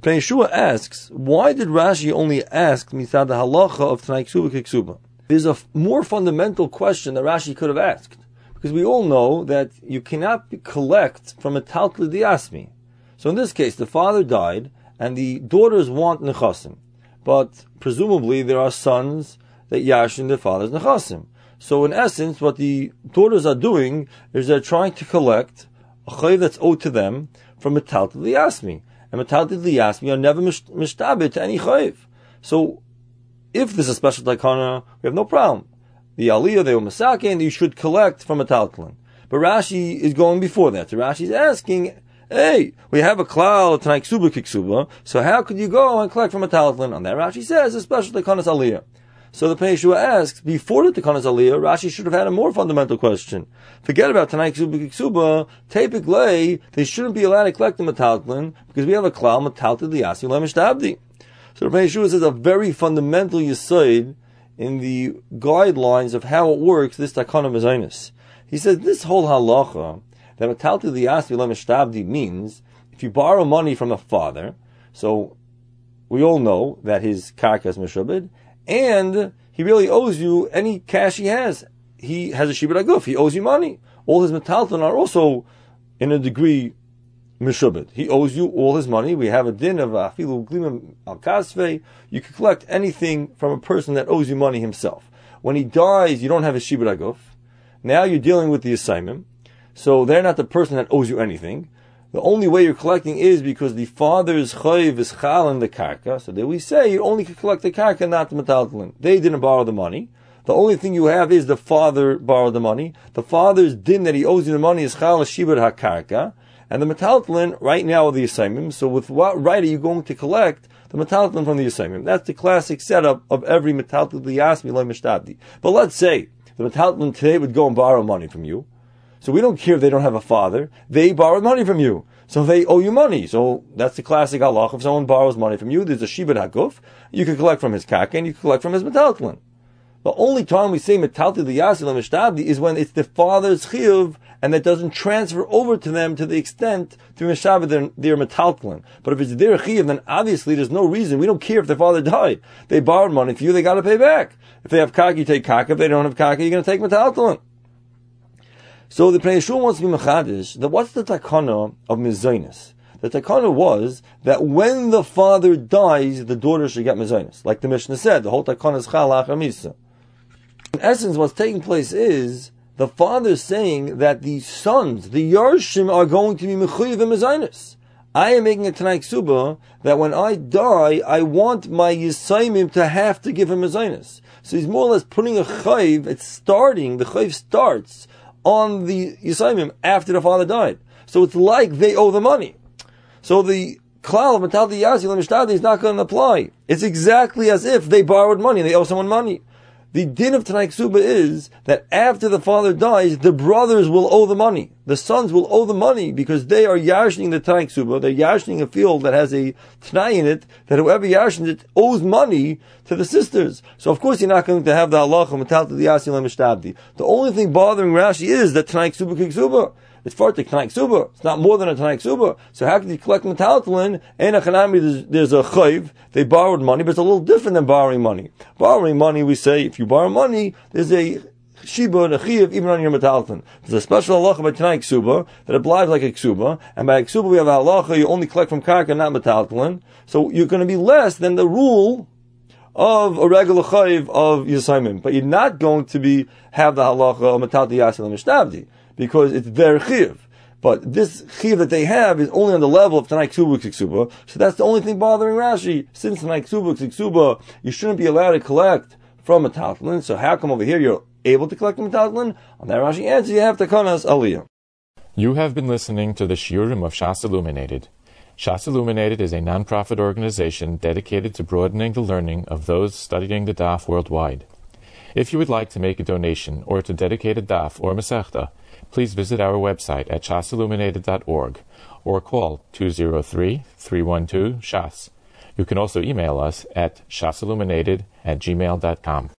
Pnei Yeshua asks, why did Rashi only ask the halacha of Tanai Ksuba Kiksuba? There's a f- more fundamental question that Rashi could have asked. Because we all know that you cannot collect from a Taltli Diasmi. So in this case, the father died and the daughters want Nechasim. But presumably there are sons that yashin their father's Nechasim. So in essence, what the daughters are doing is they're trying to collect a chayiv that's owed to them from metalted liyasmi. And metalted liyasmi are never mishtabit to any chayiv. So if there's a special taikana, we have no problem. The aliyah, masake, and you should collect from a taltlin. But Rashi is going before that. So Rashi is asking, hey, we have a cloud, tonight ksuba kiksuba, so how could you go and collect from a taltlin? On that Rashi says, a special taikana aliyah. So the Peshua asks, before the Tekanas Aliyah, Rashi should have had a more fundamental question. Forget about Tanai Ksuba Ksuba, typically, they shouldn't be allowed to collect the Metaltlin, because we have a Klal Metaltlin Liyasi Lemishtabdi. So the Peshua says a very fundamental yisoid in the guidelines of how it works, this Takana Mezainis. He says this whole halacha, that Metaltlin Liyasi Lemishtabdi means, if you borrow money from a father, so we all know that his karka is Meshabed, and he really owes you any cash he has. He has a shibud aguf. He owes you money. All his metalton are also, in a degree, mishubit. He owes you all his money. We have a din of afilu glimim al kasve. You can collect anything from a person that owes you money himself. When he dies, you don't have a shibud aguf. Now you're dealing with the assignment. So they're not the person that owes you anything. The only way you're collecting is because the father's chayiv is chal in the karka. So there we say you only can collect the karka, not the metaltalin. They didn't borrow the money. The only thing you have is the father borrowed the money. The father's din that he owes you the money is chal shibur hakarka. And the metaltalin right now are the assignment. So with what right are you going to collect the metaltalin from the assignment? That's the classic setup of every metaltalin liyasmi loy mishtabdi. But let's say the metaltalin today would go and borrow money from you. So we don't care if they don't have a father. They borrowed money from you. So they owe you money. So that's the classic halach. If someone borrows money from you, there's a shibud hakuf. You can collect from his kaka and you can collect from his metaltlin. The only time we say metalti the yasil and is when it's the father's chiyuv and that doesn't transfer over to them to the extent to mishav their, their metaltlin. But if it's their chiyuv, then obviously there's no reason. We don't care if their father died. They borrowed money from you, they got to pay back. If they have kaka, you take kaka. If they don't have kaka, you're to take metaltlin. So the Pnei wants to be machadish that what's the takana of mezainis? The takana was that when the father dies, the daughter should get mezainis. Like the Mishnah said, the whole takana is chalach amisa. In essence, what's taking place is the father saying that the sons, the Yarshim, are going to be mechuyev mezainis. I am making a Tanai Ksuba that when I die, I want my Yisaimim to have to give him a Zionist. So he's more or less putting a chayv, it's starting, the chayv starts on the Yisaimim after the father died. So it's like they owe the money. So the klal of Matal Yasi is not going to apply. It's exactly as if they borrowed money, and they owe someone money. The din of Tanai Ksuba is that after the father dies, the brothers will owe the money. The sons will owe the money because they are yashning the Tanai Ksuba. They're yashning a field that has a Tanai in it, that whoever yashns it owes money to the sisters. So of course you're not going to have the halacha to the The only thing bothering Rashi is that Tanai Ksuba Ksuba. It's far to Tanai Ksuba. It's not more than a Tanai Ksuba. So how can you collect metaltalin? And a Chanami, there's, there's a chayv. They borrowed money, but it's a little different than borrowing money. Borrowing money, we say, if you borrow money, there's a shiba and a chiv even on your metalton. There's a special halacha by Tanai Ksuba that applies like a Ksuba, and by a Ksuba we have a halacha you only collect from karka, not metalton. So you're going to be less than the rule of a regular chayiv of Yisaimim, but you're not going to be have the halacha of metalti yasil and because it's their chiv. But this chiv that they have is only on the level of Tanai Ksuba Ksuba. So that's the only thing bothering Rashi. Since Tanai Ksuba Ksuba, you shouldn't be allowed to collect from a Tatlin. So how come over here you're able to collect from a Tatlin? On that Rashi answer, you have to kanas aliyah. You have been listening to the Shiurim of Shas Illuminated. Shas Illuminated is a non-profit organization dedicated to broadening the learning of those studying the Daf worldwide. If you would like to make a donation or to dedicate a Daf or Masechta, please visit our website at shasilluminated.org or call 203-312-SHAS. You can also email us at shasilluminated at gmail.com.